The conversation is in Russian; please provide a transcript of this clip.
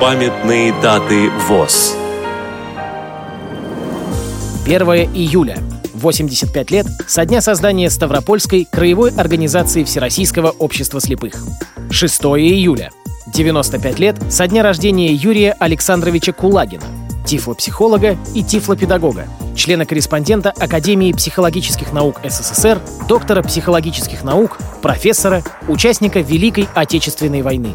Памятные даты ВОЗ 1 июля. 85 лет со дня создания Ставропольской краевой организации Всероссийского общества слепых. 6 июля. 95 лет со дня рождения Юрия Александровича Кулагина, тифлопсихолога и тифлопедагога, члена-корреспондента Академии психологических наук СССР, доктора психологических наук, профессора, участника Великой Отечественной войны.